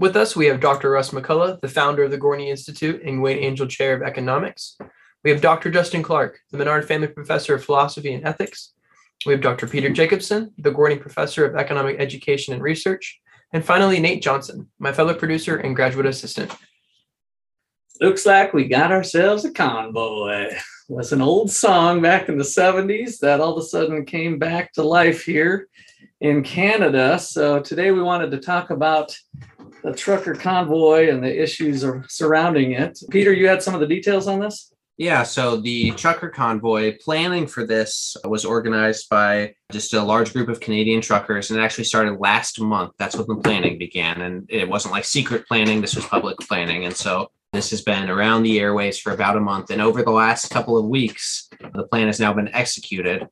With us, we have Dr. Russ McCullough, the founder of the Gortney Institute and Wayne Angell Chair of Economics. We have Dr. Justin Clark, the Menard Family Professor of Philosophy and Ethics. We have Dr. Peter Jacobson, the Gortney Professor of Economic Education and Research. And finally, Nate Johnson, my fellow producer and graduate assistant. Looks like we got ourselves a convoy. Was an old song back in the 70s that all of a sudden came back to life here in Canada. So today we wanted to talk about the trucker convoy and the issues surrounding it. Peter, you had some of the details on this? Yeah, so the trucker convoy planning for this was organized by just a large group of Canadian truckers, and it actually started last month. That's when the planning began, and it wasn't like secret planning, this was public planning. And so this has been around the airways for about a month, and over the last couple of weeks, the plan has now been executed.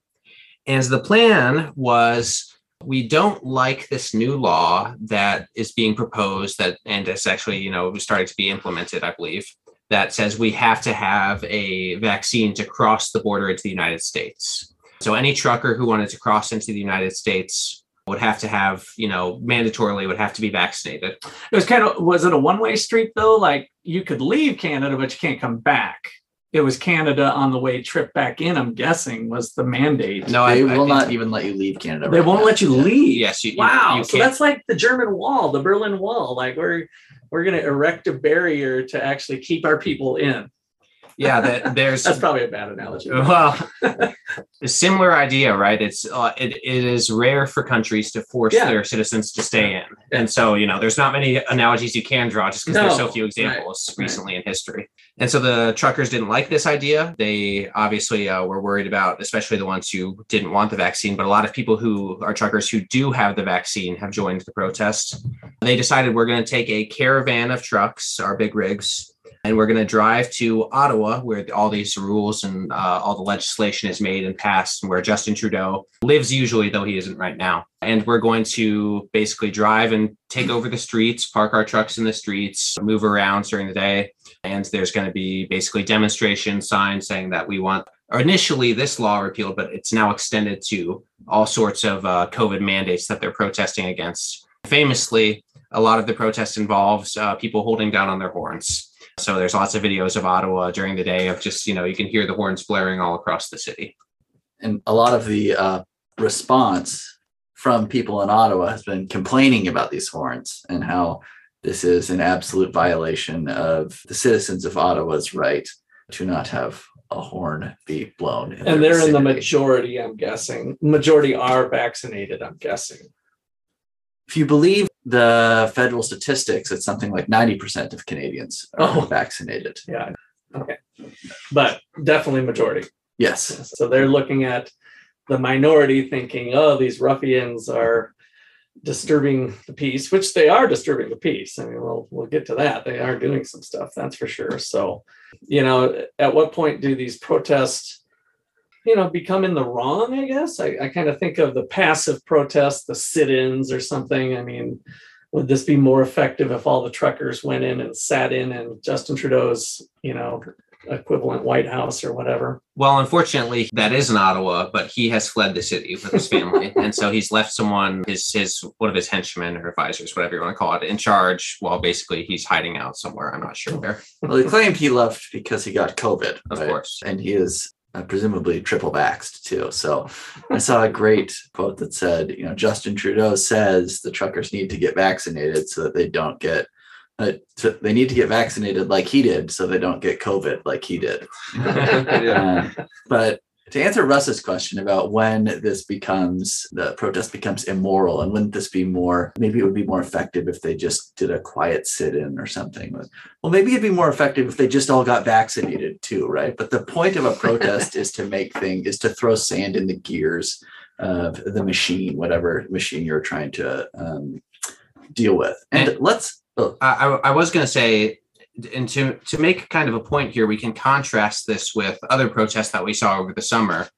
And the plan was we don't like this new law that is being proposed that and it's actually you know starting to be implemented i believe that says we have to have a vaccine to cross the border into the united states. So any trucker who wanted to cross into the united states would have to have you know mandatorily would have to be vaccinated. It was kind of was it a one-way street though? Like you could leave canada but you can't come back it was Canada on the way trip back in. I'm guessing was the mandate. No, they I, will I not even let you leave Canada. They right won't now. let you yeah. leave. Yes, you, wow. You, you so that's like the German Wall, the Berlin Wall. Like we're we're going to erect a barrier to actually keep our people in yeah that there's that's probably a bad analogy well a similar idea right it's uh, it, it is rare for countries to force yeah. their citizens to stay in yeah. and so you know there's not many analogies you can draw just because no. there's so few examples right. recently right. in history and so the truckers didn't like this idea they obviously uh, were worried about especially the ones who didn't want the vaccine but a lot of people who are truckers who do have the vaccine have joined the protest they decided we're going to take a caravan of trucks our big rigs and we're going to drive to Ottawa, where all these rules and uh, all the legislation is made and passed, and where Justin Trudeau lives usually, though he isn't right now. And we're going to basically drive and take over the streets, park our trucks in the streets, move around during the day. And there's going to be basically demonstration signs saying that we want initially this law repealed, but it's now extended to all sorts of uh, COVID mandates that they're protesting against. Famously, a lot of the protest involves uh, people holding down on their horns. So there's lots of videos of Ottawa during the day of just, you know, you can hear the horns blaring all across the city. And a lot of the uh, response from people in Ottawa has been complaining about these horns and how this is an absolute violation of the citizens of Ottawa's right to not have a horn be blown. and their vicinity. in the majority, I'm guessing. Majority are vaccinated, I'm guessing. If you believe the federal statistics, it's something like 90% of Canadians are oh. vaccinated. Yeah. Okay. But definitely majority. Yes. So they're looking at the minority thinking, oh, these ruffians are disturbing the peace, which they are disturbing the peace. I mean, we'll we'll get to that. They are doing some stuff, that's for sure. So, you know, at what point do these protests you know, become in the wrong, I guess. I, I kind of think of the passive protests, the sit ins or something. I mean, would this be more effective if all the truckers went in and sat in and Justin Trudeau's, you know, equivalent White House or whatever? Well, unfortunately, that is in Ottawa, but he has fled the city with his family, and so he's left someone, his his one of his henchmen or advisors, whatever you want to call it, in charge. While basically he's hiding out somewhere. I'm not sure where. Well, he claimed he left because he got COVID, of right? course, and he is uh, presumably triple vaxxed too. So I saw a great quote that said, you know, Justin Trudeau says the truckers need to get vaccinated so that they don't get, uh, to, they need to get vaccinated like he did so they don't get COVID like he did. uh, but to answer Russ's question about when this becomes the protest becomes immoral and wouldn't this be more maybe it would be more effective if they just did a quiet sit-in or something. Well maybe it'd be more effective if they just all got vaccinated too right? But the point of a protest is to make things is to throw sand in the gears of the machine whatever machine you're trying to um, deal with. And let's I, I, I was going to say, and to to make kind of a point here, we can contrast this with other protests that we saw over the summer,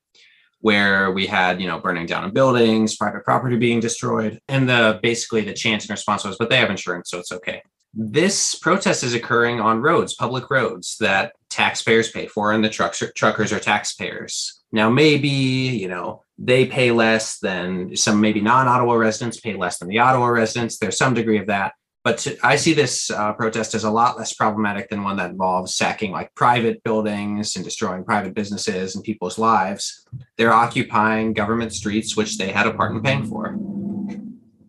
where we had you know burning down of buildings, private property being destroyed, and the basically the chant and response was, "But they have insurance, so it's okay." This protest is occurring on roads, public roads that taxpayers pay for, and the trucks truckers are taxpayers. Now, maybe you know they pay less than some maybe non-Ottawa residents pay less than the Ottawa residents. There's some degree of that, but to, I see this uh, protest as a lot less problematic than one that involves sacking like private buildings and destroying private businesses and people's lives. They're occupying government streets, which they had a part in paying for.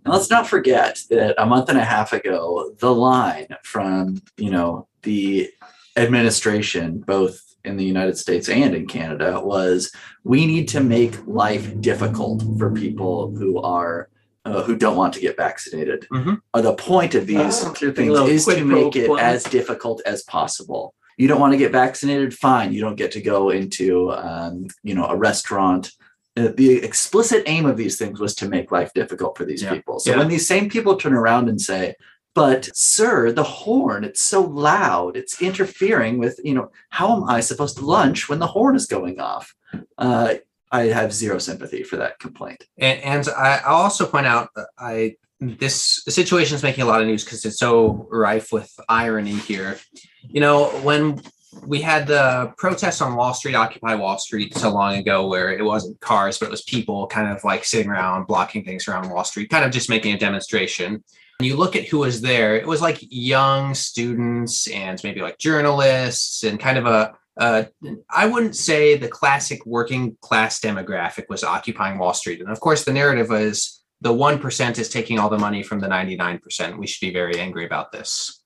And let's not forget that a month and a half ago, the line from you know the administration, both in the United States and in Canada, was we need to make life difficult for people who are uh, who don't want to get vaccinated. Mhm. Uh, the point of these two things is to make it as difficult as possible. You don't want to get vaccinated, fine. You don't get to go into um, you know a restaurant. Uh, the explicit aim of these things was to make life difficult for these Yeah. people. So Yeah. when these same people turn around and say, "But sir, the horn, it's so loud. It's interfering with, you know, how am I supposed to lunch when the horn is going off?" Uh, I have zero sympathy for that complaint. And, and I, also point out uh, I this situation is making a lot of news because it's so rife with irony here. You know, when we had the protests on Wall Street, Occupy Wall Street, so long ago, where it wasn't cars, but it was people kind of like sitting around blocking things around Wall Street, kind of just making a demonstration. And you look at who was there, it was like young students and maybe like journalists and kind of a uh, I wouldn't say the classic working class demographic was occupying Wall Street. And of course, the narrative was the 1% is taking all the money from the 99%. We should be very angry about this.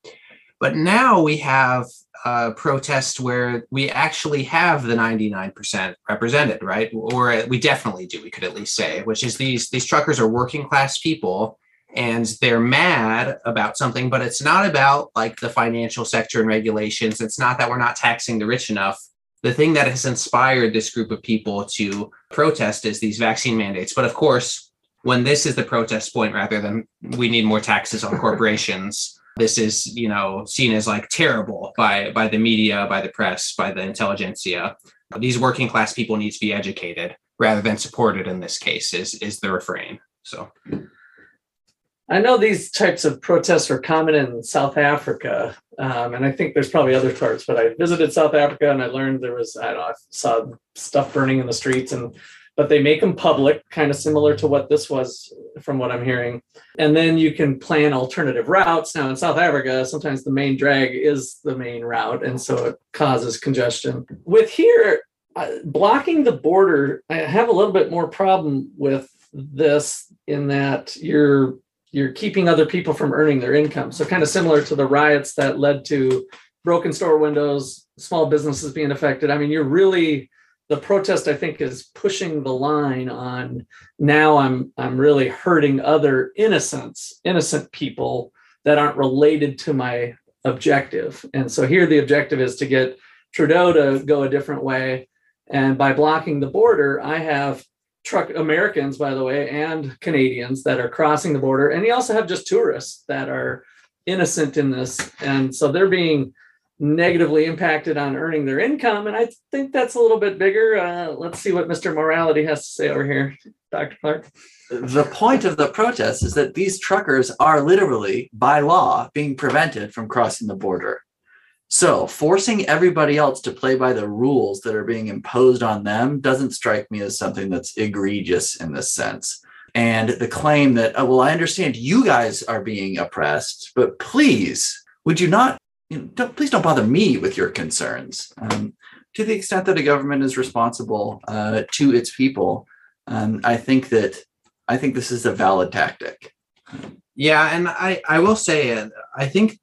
But now we have a protest where we actually have the 99% represented, right? Or we definitely do, we could at least say, which is these, these truckers are working class people and they're mad about something, but it's not about like the financial sector and regulations. It's not that we're not taxing the rich enough. The thing that has inspired this group of people to protest is these vaccine mandates. But of course, when this is the protest point rather than we need more taxes on corporations, this is, you know, seen as like terrible by by the media, by the press, by the intelligentsia. These working class people need to be educated rather than supported in this case is is the refrain. So I know these types of protests are common in South Africa, um, and I think there's probably other parts. But I visited South Africa and I learned there was I know I saw stuff burning in the streets, and but they make them public, kind of similar to what this was, from what I'm hearing. And then you can plan alternative routes. Now in South Africa, sometimes the main drag is the main route, and so it causes congestion. With here, uh, blocking the border, I have a little bit more problem with this in that you're you're keeping other people from earning their income. So kind of similar to the riots that led to broken store windows, small businesses being affected. I mean, you're really the protest I think is pushing the line on now I'm I'm really hurting other innocents, innocent people that aren't related to my objective. And so here the objective is to get Trudeau to go a different way. And by blocking the border, I have truck Americans, by the way, and Canadians that are crossing the border. And you also have just tourists that are innocent in this. And so they're being negatively impacted on earning their income. And I think that's a little bit bigger. Uh, let's see what Mr. Morality has to say over here, Dr. Clark. the point of the protest is that these truckers are literally by law being prevented from crossing the border. So, forcing everybody else to play by the rules that are being imposed on them doesn't strike me as something that's egregious in this sense. And the claim that, oh, well, I understand you guys are being oppressed, but please, would you not, you know, don't, please don't bother me with your concerns. Um, to the extent that a government is responsible uh, to its people, um, I think that I think this is a valid tactic. Yeah, and I I will say uh, I think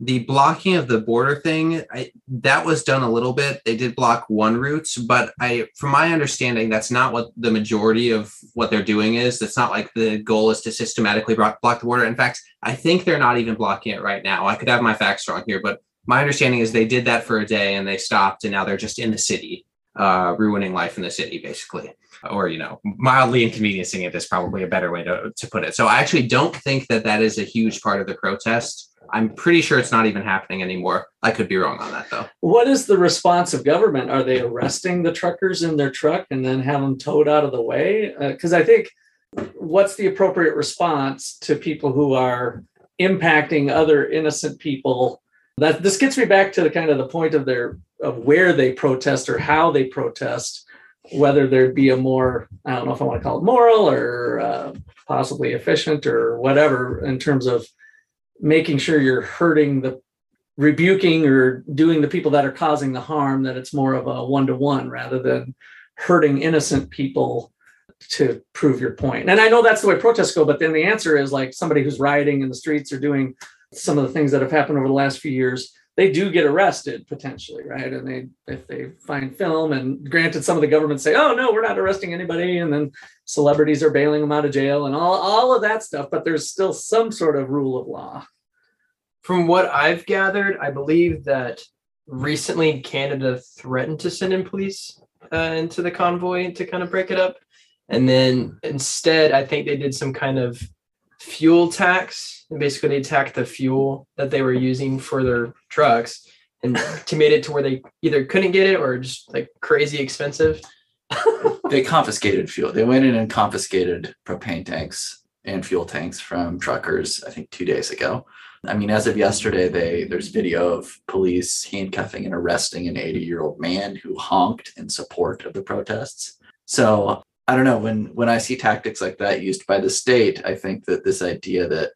the blocking of the border thing I, that was done a little bit. They did block one route, but I from my understanding that's not what the majority of what they're doing is. That's not like the goal is to systematically block, block the border. In fact, I think they're not even blocking it right now. I could have my facts wrong here, but my understanding is they did that for a day and they stopped and now they're just in the city uh, ruining life in the city, basically, or you know, mildly inconveniencing it is probably a better way to, to put it. So I actually don't think that that is a huge part of the protest. I'm pretty sure it's not even happening anymore. I could be wrong on that though. What is the response of government? Are they arresting the truckers in their truck and then have them towed out of the way? Because uh, I think what's the appropriate response to people who are impacting other innocent people? That this gets me back to the kind of the point of their of where they protest or how they protest, whether there'd be a more I don't know if I want to call it moral or uh, possibly efficient or whatever in terms of making sure you're hurting the rebuking or doing the people that are causing the harm that it's more of a one-to-one rather than hurting innocent people to prove your point. point and i know that's the way protests go but then the answer is like somebody who's rioting in the streets or doing some of the things that have happened over the last few years they do get arrested potentially right? And they if they find film and granted some of the governments say oh no we're not arresting anybody and then celebrities are bailing them out of jail and all, all of that stuff but there's still some sort of rule of law. From what i've gathered i believe that recently canada threatened to send in police uh, into the convoy to kind of break it up. And then instead i think they did some kind of fuel tax and basically they attacked the fuel that they were using for their trucks and to made it to where they either couldn't get it or just like crazy expensive they confiscated fuel. They went in and confiscated propane tanks and fuel tanks from truckers, I think two days ago. I mean, as of yesterday, they there's video of police handcuffing and arresting an 80 year old man who honked in support of the protests. So I don't know when when I see tactics like that used by the state, I think that this idea that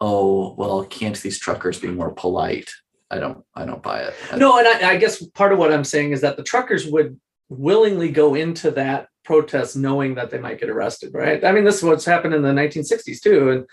oh well, can't these truckers be more polite? I don't I don't buy it. no, and I, I guess part of what I'm saying is that the truckers would willingly go into that protest knowing that they might get arrested, right? I mean, this is what's happened in the 1960s too. And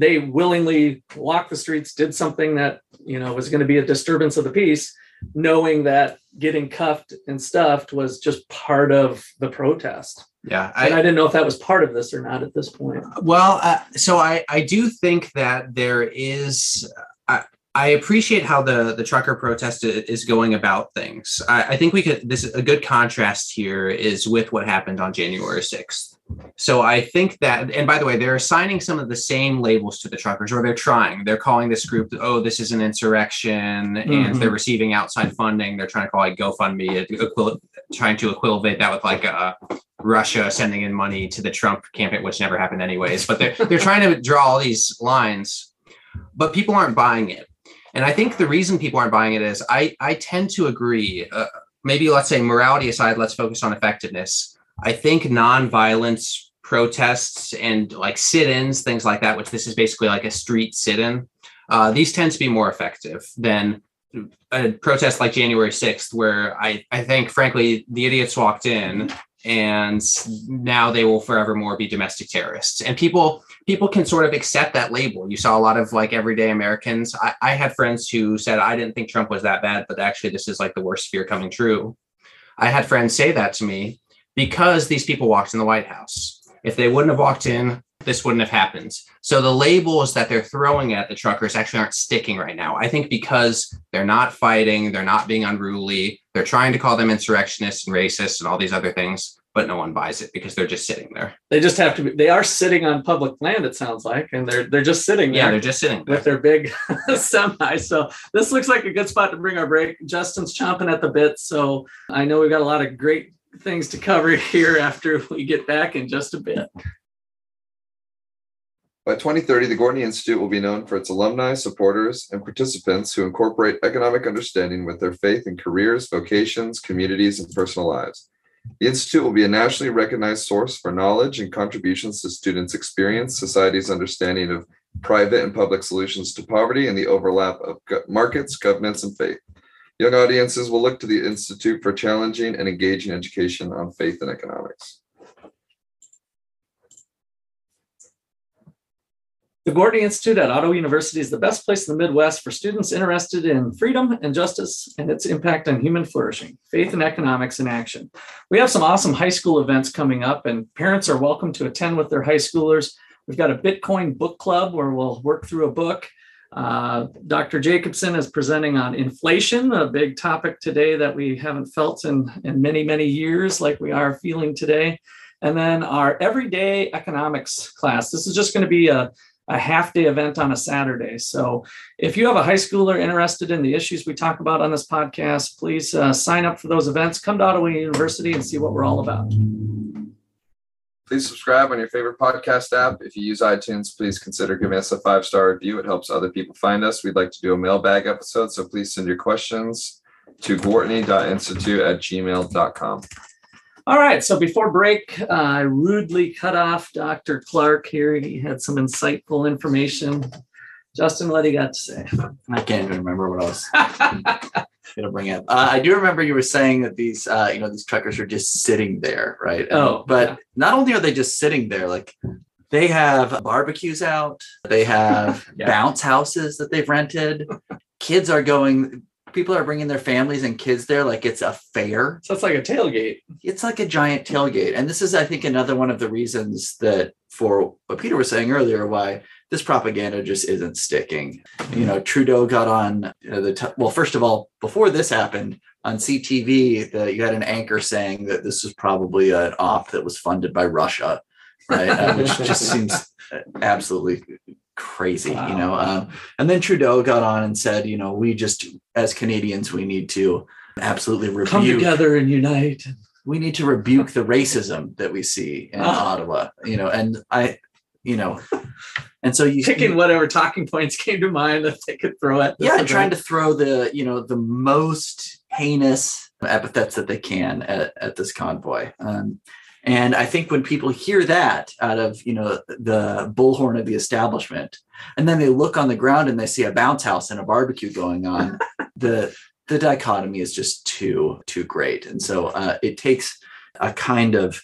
they willingly walked the streets, did something that, you know, was going to be a disturbance of the peace, knowing that getting cuffed and stuffed was just part of the protest. Yeah. I, and I didn't know if that was part of this or not at this point. Well, uh, so I, I do think that there is, I I appreciate how the the trucker protest is going about things. I, I, think we could. This is a good contrast here is with what happened on January sixth. So I think that, and by the way, they're assigning some of the same labels to the truckers, or they're trying. They're calling this group, oh, this is an insurrection, mm-hmm. and they're receiving outside funding. They're trying to call it GoFundMe, equil- trying to equate that with like a uh, Russia sending in money to the Trump campaign, which never happened anyways. But they're they're trying to draw all these lines, but people aren't buying it and I think the reason people aren't buying it is I I tend to agree. Uh, maybe let's say morality aside, let's focus on effectiveness. I think nonviolence protests and like sit-ins, things like that, which this is basically like a street sit-in. Uh, these tend to be more effective than a protest like January 6th, where I, I think, frankly, the idiots walked in and now they will forevermore be domestic terrorists. And people people can sort of accept that label. You saw a lot of like everyday Americans. I, I had friends who said, I didn't think Trump was that bad, but actually, this is like the worst fear coming true. I had friends say that to me because these people walked in the White House. If they wouldn't have walked in, this wouldn't have happened. So the labels that they're throwing at the truckers actually aren't sticking right now. I think because they're not fighting, they're not being unruly, they're trying to call them insurrectionists and racists and all these other things but no one buys it because they're just sitting there. They just have to be, they are sitting on public land, it sounds like, and they're they're just sitting there. Yeah, they're just sitting there. with their big semi. So this looks like a good spot to bring our break. Justin's chomping at the bit. So I know we've got a lot of great things to cover here after we get back in just a bit. By 2030, the Gortney Institute will be known for its alumni, supporters, and participants who incorporate economic understanding with their faith in careers, vocations, communities, and personal lives. The Institute will be a nationally recognized source for knowledge and contributions to students' experience, society's understanding of private and public solutions to poverty, and the overlap of markets, governance, and faith. Young audiences will look to the Institute for challenging and engaging education on faith and economics. The Gortney Institute at Ottawa University is the best place in the Midwest for students interested in freedom and justice and its impact on human flourishing, faith and economics in action. We have some awesome high school events coming up, and parents are welcome to attend with their high schoolers. We've got a Bitcoin book club where we'll work through a book. Uh, Dr. Jacobson is presenting on inflation, a big topic today that we haven't felt in, in many, many years like we are feeling today. And then our everyday economics class. This is just going to be a a half day event on a Saturday. So if you have a high schooler interested in the issues we talk about on this podcast, please uh, sign up for those events. Come to Ottawa University and see what we're all about. Please subscribe on your favorite podcast app. If you use iTunes, please consider giving us a five star review. It helps other people find us. We'd like to do a mailbag episode, so please send your questions to gortney.institute at gmail.com. All right. So before break, uh, I rudely cut off Dr. Clark here. He had some insightful information. Justin, what do you got to say? I can't even remember what I was going to bring up. Uh, I do remember you were saying that these, uh, you know, these truckers are just sitting there, right? Oh, but yeah. not only are they just sitting there, like they have barbecues out, they have Yeah. bounce houses that they've rented. Kids are going. People are bringing their families and kids there like it's a fair. So it's like a tailgate. It's like a giant tailgate. And this is, I think, another one of the reasons that for what Peter was saying earlier, why this propaganda just isn't sticking. You know, Trudeau got on uh, the, t- well, first of all, before this happened on CTV, the, you had an anchor saying that this was probably an op that was funded by Russia, right? Uh, which just seems absolutely crazy, you know. Um, and then Trudeau got on and said, you know, we just, as Canadians, we need to absolutely rebuke Come together and unite. we need to rebuke the racism that we see in Ah. Ottawa, you know, and I, you know, and so you, Picking whatever talking points came to mind that they could throw at. yeah, event. trying to throw the, you know, the most heinous epithets that they can at, at this convoy. Um, and I think when people hear that out of, you know, the bullhorn of the establishment, and then they look on the ground and they see a bounce house and a barbecue going on, the the dichotomy is just too too great. And so uh, it takes a kind of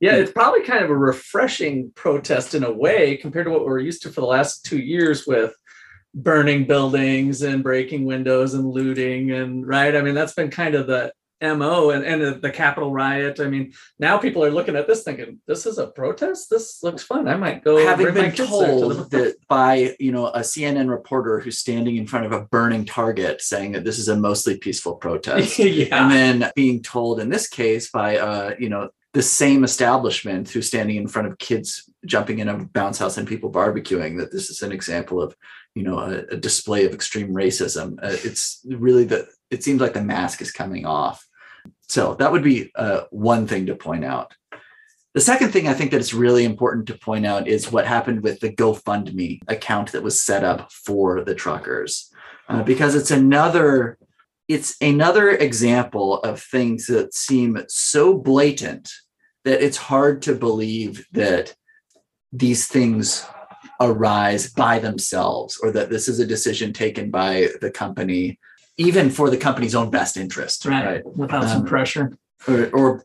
Yeah, it's probably kind of a refreshing protest in a way compared to what we're used to for the last two years with burning buildings and breaking windows and looting and right. I mean, that's been kind of the mo and and the Capitol riot. I mean, now people are looking at this thinking, this is a protest. This looks fun. I might go having been to told the- that by you know a CNN reporter who's standing in front of a burning target saying that this is a mostly peaceful protest, yeah. and then being told in this case by uh you know the same establishment who's standing in front of kids jumping in a bounce house and people barbecuing that this is an example of you know a, a display of extreme racism. Uh, it's really the it seems like the mask is coming off. So that would be uh, one thing to point out. The second thing I think that it's really important to point out is what happened with the GoFundMe account that was set up for the truckers, uh, because it's another it's another example of things that seem so blatant that it's hard to believe that these things arise by themselves or that this is a decision taken by the company even for the company's own best interest right. right Without some Um, pressure. or, or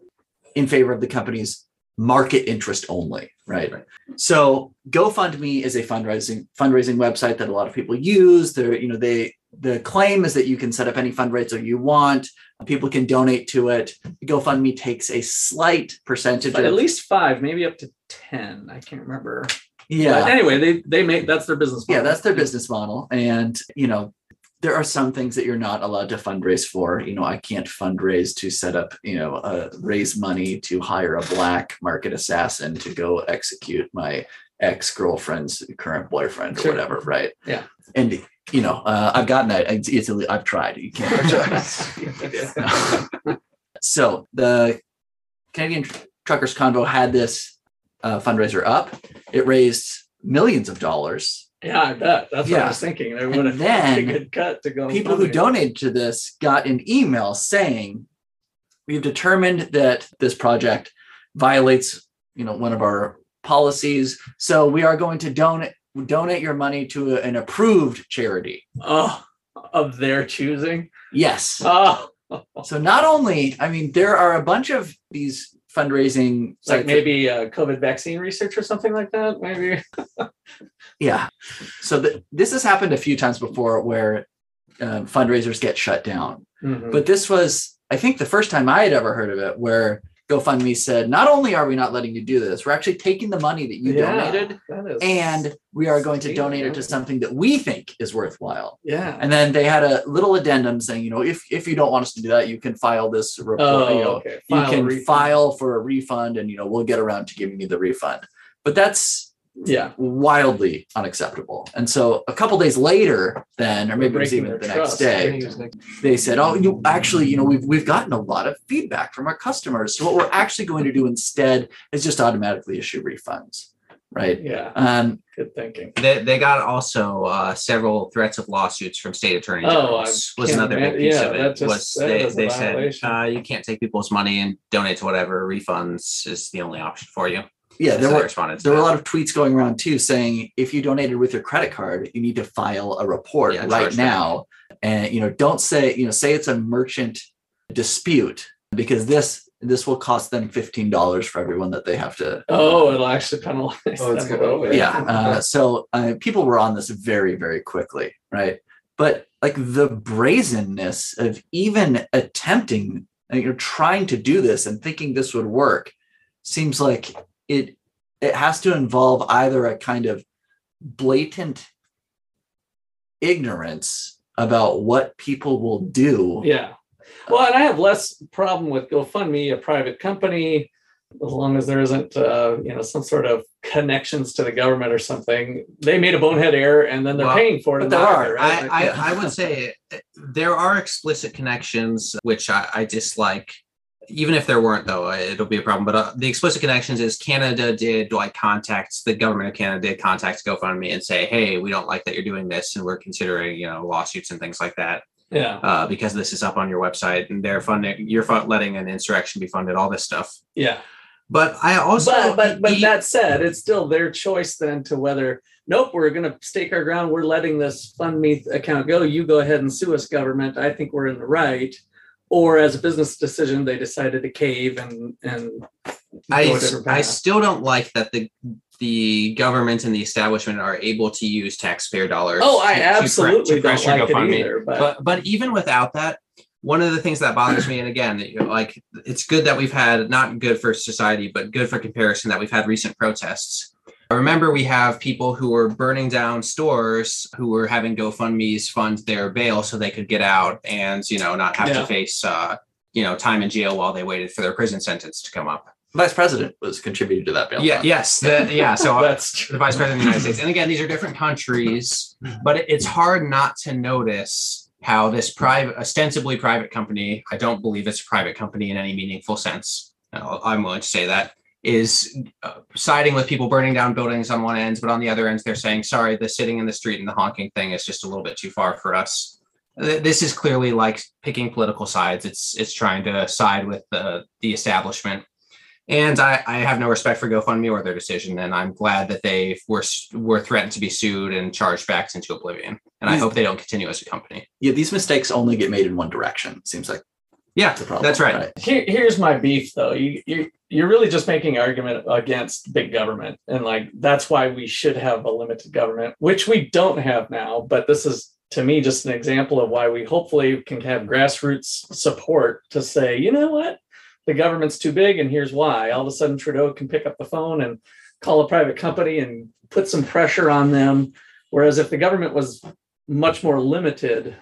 in favor of the company's market interest only, right? Right. So GoFundMe is a fundraising fundraising website that a lot of people use. They're, you know, they the claim is that you can set up any fundraiser you want. People can donate to it. GoFundMe takes a slight percentage But of at least five, maybe up to ten. I can't remember. But yeah. anyway, they they make that's their business. Yeah, that's their business model. And you know, there are some things that you're not allowed to fundraise for. You know, I can't fundraise to set up, you know, uh, raise money to hire a black market assassin to go execute my ex girlfriend's current boyfriend or Sure. whatever, right? Yeah. And you know, uh, I've gotten that. It's easily. I've tried. You can't. so the Canadian Truckers Convo had this uh, fundraiser up. It raised millions of dollars Yeah, I bet. That's what I was thinking. They And would have then a good cut to go. people who donated to this got an email saying we've determined that this project violates you know one of our policies so we are going to donate donate your money to an approved charity Oh, of their choosing. yes Oh, so not only i mean there are a bunch of these fundraising like maybe uh, COVID vaccine research or something like that. Maybe. yeah so th- this has happened a few times before where uh, fundraisers get shut down Mhm. But this was, I think, the first time I had ever heard of it, where GoFundMe said, not only are we not letting you do this, we're actually taking the money that you Yeah, donated that and we are going to donate it to something that we think is worthwhile. yeah. And then they had a little addendum saying, you know, if if you don't want us to do that, you can file this report. Oh, you know, okay. you can file for a refund and you know we'll get around to giving you the refund. But that's Yeah. wildly unacceptable. And so a couple days later, then, or maybe it was even the trust. next day, they said, "Oh, you actually, you know, we've we've gotten a lot of feedback from our customers. So what we're actually going to do instead is just automatically issue refunds." Right. Yeah. Um, Good thinking. They, they got also uh, several threats of lawsuits from state attorney Oh, generals. Was can't another big piece yeah, of it. just- was they, is they said uh, you can't take people's money and donate to whatever refunds is the only option for you. Yeah, there were responded to there were a lot of tweets going around too saying if you donated with your credit card, you need to file a report Yeah, right charge them. now. And you know, don't say, you know, say it's a merchant dispute because this this will cost them fifteen dollars for everyone that they have to. Oh, it'll actually penalize. Oh, it's them a gonna- yeah. Uh, so uh, people were on this very very quickly, right? But like the brazenness of even attempting, uh, you know, trying to do this and thinking this would work, seems like it it has to involve either a kind of blatant ignorance about what people will do. Yeah. Well, and I have less problem with GoFundMe, a private company, as long as there isn't, uh, you know, some sort of connections to the government or something. They made a bonehead error, and then they're Well, paying for it. but in the there are. market, right? I, I, I would say uh, there are explicit connections, which I, I dislike. Even if there weren't, though, it'll be a problem. But uh, the explicit connections is Canada did like contact the government of Canada did contact GoFundMe and say, hey, we don't like that you're doing this, and we're considering you know lawsuits and things like that yeah, uh, because this is up on your website and they're funding, you're letting an insurrection be funded, all this stuff. yeah. But I also, but but but e- that said, it's still their choice then to whether nope, we're going to stake our ground. We're letting this fund me account go. You go ahead and sue us, government. I think we're in the right. Or as a business decision, they decided to cave and and I, a s- different I still don't like that the the government and the establishment are able to use taxpayer dollars. oh, I to- absolutely to don't like it either. But, But but even without that, one of the things that bothers me, and again, like it's good that we've had not good for society, but good for comparison that we've had recent protests. I remember we have people who were burning down stores who were having GoFundMe's fund their bail so they could get out and you know not have Yeah. to face uh, you know time in jail while they waited for their prison sentence to come up. Vice President was contributed to that bill. Yeah, yes, the, yeah. So that's true. the vice president of the United States. And again, these are different countries, but it's hard not to notice how this private, ostensibly private company, I don't believe it's a private company in any meaningful sense. I'm willing to say that is uh, siding with people burning down buildings on one end, but on the other end, they're saying, sorry, the sitting in the street and the honking thing is just a little bit too far for us. This is clearly like picking political sides. It's it's trying to side with the the establishment and I, I have no respect for GoFundMe or their decision, and I'm glad that they were were threatened to be sued and charged back into oblivion. And I hope they don't continue as a company. Yeah, these mistakes only get made in one direction. Seems like Yeah, the problem. that's right. Here, here's my beef though. You you you're really just making argument against big government, and like that's why we should have a limited government, which we don't have now. But this is to me just an example of why we hopefully can have grassroots support to say, you know what, the government's too big, and here's why. All of a sudden, Trudeau can pick up the phone and call a private company and put some pressure on them. Whereas if the government was much more limited,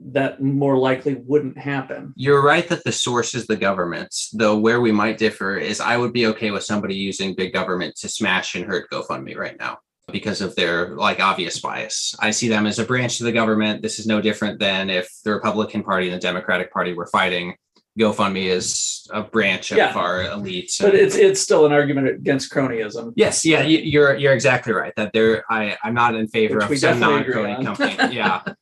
that more likely wouldn't happen. You're right that the source is the government, though where we might differ is I would be okay with somebody using big government to smash and hurt GoFundMe right now because of their like obvious bias. I see them as a branch of the government. This is no different than if the Republican Party and the Democratic Party were fighting. GoFundMe is a branch of Yeah. our elites. but it's it's still an argument against cronyism. Yes, yeah, you- you're you're exactly right. That there, I I'm not in favor Which of some non-crony company. Yeah.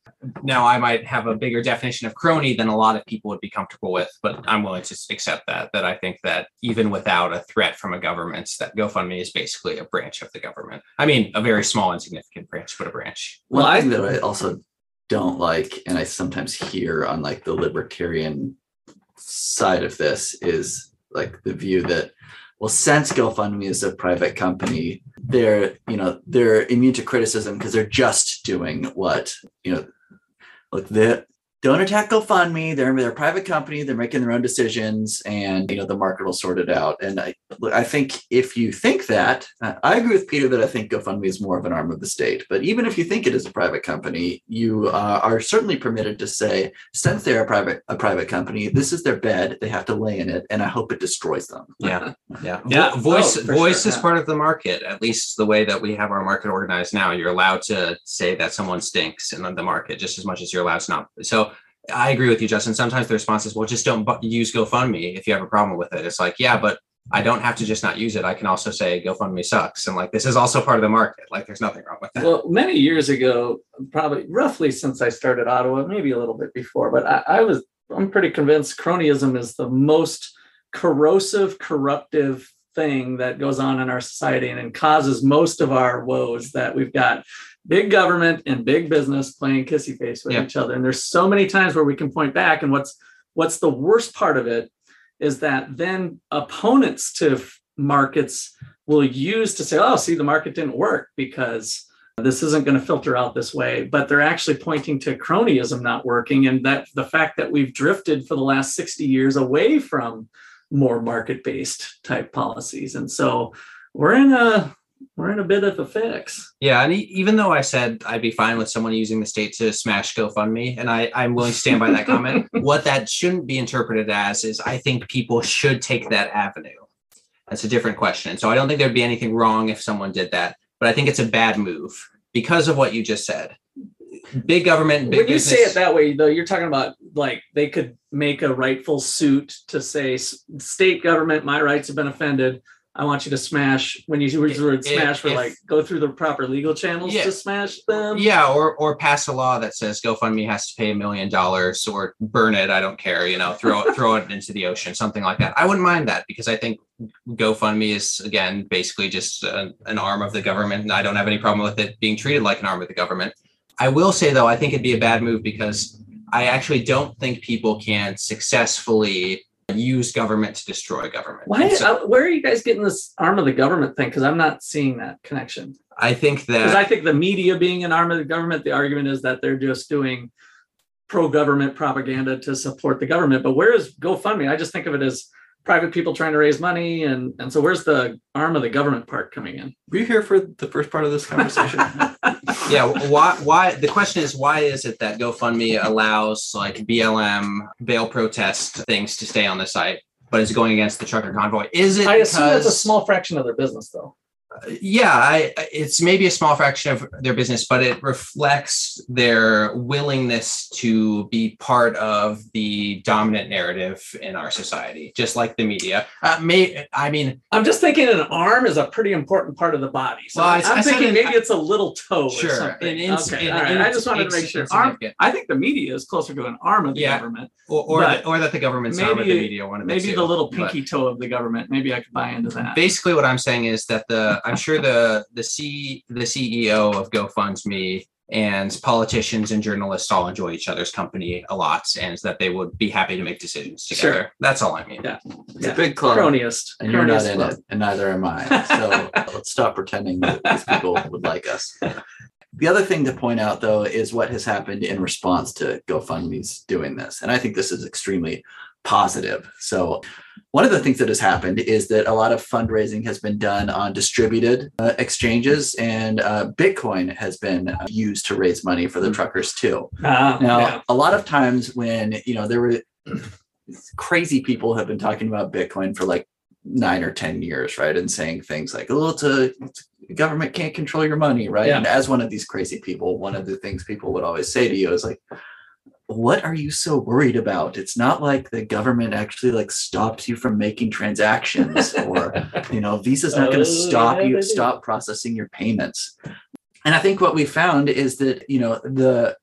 Now I might have a bigger definition of crony than a lot of people would be comfortable with, but I'm willing to accept that. That I think that even without a threat from a government, that GoFundMe is basically a branch of the government. I mean, a very small, insignificant branch, but a branch. Well, I- thing that I also don't like, and I sometimes hear on like the libertarian side of this, is like the view that, well, since GoFundMe is a private company, they're you know they're immune to criticism because they're just doing what you know. Look, the don't attack GoFundMe. They're they're a private company. They're making their own decisions, and you know the market will sort it out. And I I think if you think that, I agree with Peter that I think GoFundMe is more of an arm of the state. But even if you think it is a private company, you uh, are certainly permitted to say, since they're a private a private company, this is their bed. They have to lay in it, and I hope it destroys them. Yeah, yeah. Yeah. Voice Oh, voice sure, is yeah. part of the market. At least the way that we have our market organized now, you're allowed to say that someone stinks in the market just as much as you're allowed to not. So I agree with you, Justin. Sometimes the response is, "Well, just don't use GoFundMe if you have a problem with it." It's like, yeah, but I don't have to just not use it. I can also say GoFundMe sucks, and like this is also part of the market. Like, there's nothing wrong with that. Well, many years ago, probably roughly since I started Ottawa, maybe a little bit before, but I, I was I'm pretty convinced cronyism is the most corrosive, corruptive thing that goes on in our society and, it causes most of our woes that we've got big government and big business playing kissy face with Yeah. each other. And there's so many times where we can point back. And what's what's the worst part of it is that then opponents to markets will use to say, oh, see, the market didn't work because this isn't going to filter out this way but they're actually pointing to cronyism not working and that the fact that we've drifted for the last 60 years away from more market based type policies and so we're in a we're in a bit of a fix Yeah, and even though I said I'd be fine with someone using the state to smash GoFundMe, and I, I'm willing to stand by that comment, what that shouldn't be interpreted as is I think people should take that avenue. That's a different question. So I don't think there'd be anything wrong if someone did that, but I think it's a bad move because of what you just said. Big government, big when you business. say it that way though you're talking about like they could make a rightful suit to say state government my rights have been offended I want you to smash when you use the word smash for like go through the proper legal channels Yeah. to smash them. yeah, or or pass a law that says GoFundMe has to pay a million dollars or burn it. I don't care. You know, throw it throw it into the ocean, something like that. I wouldn't mind that because I think GoFundMe is again basically just an, an arm of the government, and I don't have any problem with it being treated like an arm of the government. I will say though, I think it'd be a bad move because I actually don't think people can successfully use government to destroy government. Why? So uh, where are you guys getting this arm of the government thing? Because I'm not seeing that connection. I think that Because I think the media being an arm of the government, the argument is that they're just doing pro-government propaganda to support the government. But where is GoFundMe? I just think of it as private people trying to raise money, and and so where's the arm of the government part coming in? Were you here for the first part of this conversation? yeah why why the question is why is it that gofundme allows like blm bail protest things to stay on the site but it's going against the trucker convoy is it I assume that's a small fraction of their business, though. Yeah I, it's maybe a small fraction of their business but it reflects their willingness to be part of the dominant narrative in our society just like the media uh, may i mean I'm just thinking an arm is a pretty important part of the body. So Well, I'm I thinking in- maybe it's a little toe or sure something. in- in- okay, all right. I just wanted to make sure. Arm. I think the media is closer to an arm of the Yeah. government. or or, the, or that the government's arm of the maybe- media one of the Maybe two, the little pinky toe of the government. Maybe I could buy into that. basically what I'm saying is that the I'm sure the the C the CEO of GoFundMe and politicians and journalists all enjoy each other's company a lot and that they would be happy to make decisions Sure. together. That's all I mean. Yeah. It's a big club. Cronyist. and you're not in club. it, and neither am I. So uh, let's stop pretending that these people would like us. The other thing to point out, though, is what has happened in response to GoFundMe's doing this. And I think this is extremely positive. So, one of the things that has happened is that a lot of fundraising has been done on distributed uh, exchanges, and uh, Bitcoin has been uh, used to raise money for the truckers too. Ah, Now, yeah. a lot of times when, you know, there were crazy people have been talking about Bitcoin for like nine or 10 years, right? And saying things like, oh, it's a it's, government can't control your money, right? Yeah. And as one of these crazy people, one of the things people would always say to you is like, what are you so worried about? It's not like the government actually like stops you from making transactions or, you know, Visa's not going Oh, to stop yeah, you, stop processing your payments. And I think what we found is that, you know, the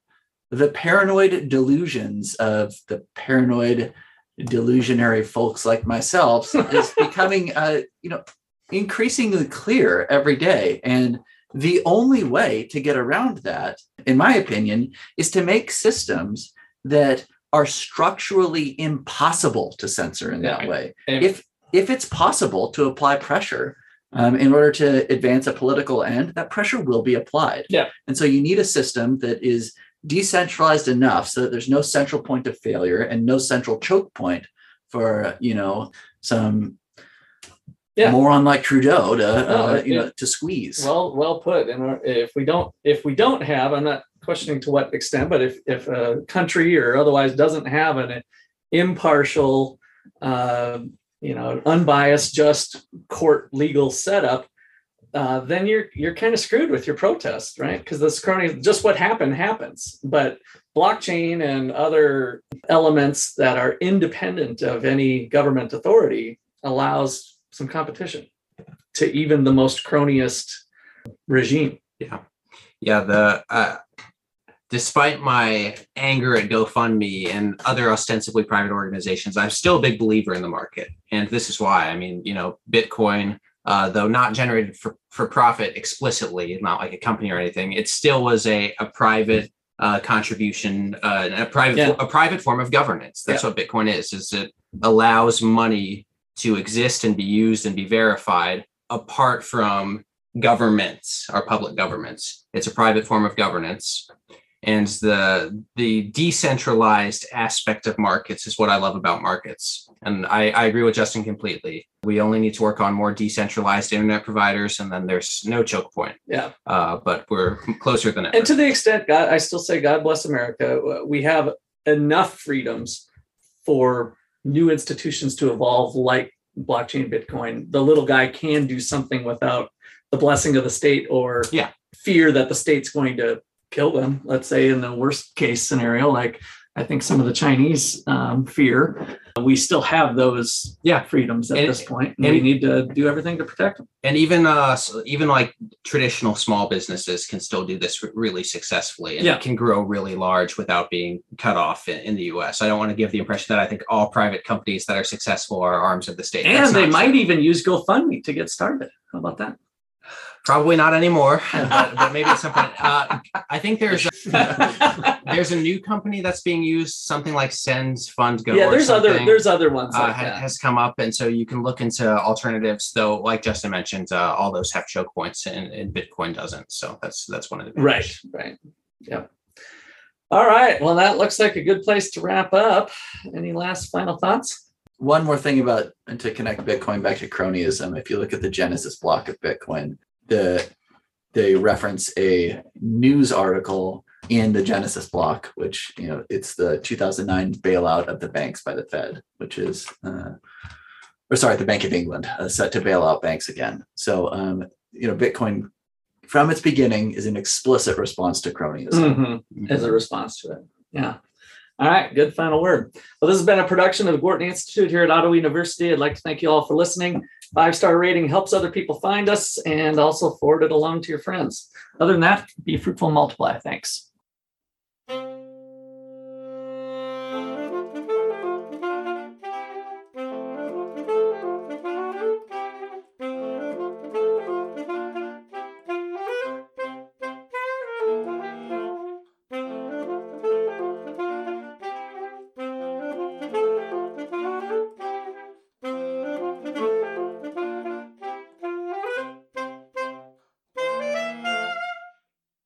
the paranoid delusions of the paranoid delusionary folks like myself is becoming uh, you know increasingly clear every day and the only way to get around that in my opinion is to make systems that are structurally impossible to censor in that way. If if it's possible to apply pressure um, in order to advance a political end that pressure will be applied. Yeah. and so you need a system that is decentralized enough so that there's no central point of failure and no central choke point for you know some Yeah. moron like Trudeau to No, uh, it- you know to squeeze. Well, well put. And if we don't, if we don't have, I'm not questioning to what extent, but if if a country or otherwise doesn't have an impartial, uh, you know, unbiased, just court legal setup, uh, then you're you're kind of screwed with your protest, right? Because this crony, just what happened happens. But blockchain and other elements that are independent of any government authority allows some competition to even the most cronyist regime. Yeah, yeah. the uh, despite my anger at GoFundMe and other ostensibly private organizations, I'm still a big believer in the market, and this is why. I mean, you know, Bitcoin, uh, though not generated for for profit explicitly, not like a company or anything, it still was a a private uh, contribution, uh, a private Yeah. a private form of governance. That's what Bitcoin is. Is it allows money to exist and be used and be verified apart from governments our public governments. It's a private form of governance. And the the decentralized aspect of markets is what i love about markets. And I, I agree with justin completely. We only need to work on more decentralized internet providers and then there's no choke point. Yeah. uh, but we're closer than ever. And to the extent, God, I still say, God bless America. We have enough freedoms for new institutions to evolve, like blockchain, Bitcoin. The little guy can do something without the blessing of the state or Yeah. fear that the state's going to kill them. Let's say in the worst case scenario, like I think some of the Chinese um, fear, we still have those Yeah. freedoms at And- this point, and we need to do everything to protect them. and even uh even like traditional small businesses can still do this really successfully and Yeah. it can grow really large without being cut off in, in the us i don't want to give the impression that i think all private companies that are successful are arms of the state And they might even use GoFundMe to get started. How about that? Probably not anymore but, but maybe at some point uh, i think there's a, there's a new company that's being used something like Sends fund go yeah, or there's other there's other ones uh, like ha- that. has come up and so you can look into alternatives though like justin mentioned uh, all those have choke points and, and bitcoin doesn't so that's that's one of the Right, right. Yep. All right. Well, that looks like a good place to wrap up. Any last final thoughts? One more thing about and to connect Bitcoin back to cronyism, if you look at the Genesis block of Bitcoin, the they reference a news article in the Genesis block, which you know it's the 2009 bailout of the banks by the Fed, which is, uh, or sorry, the Bank of England, uh, set to bail out banks again. So um, you know, Bitcoin from its beginning is an explicit response to cronyism. As a response to it. Yeah. All right. Good final word. Well, this has been a production of the Gorton Institute here at Ottawa University. I'd like to thank you all for listening. Five star rating helps other people find us and also forward it along to your friends. Other than that, be fruitful and multiply. Thanks.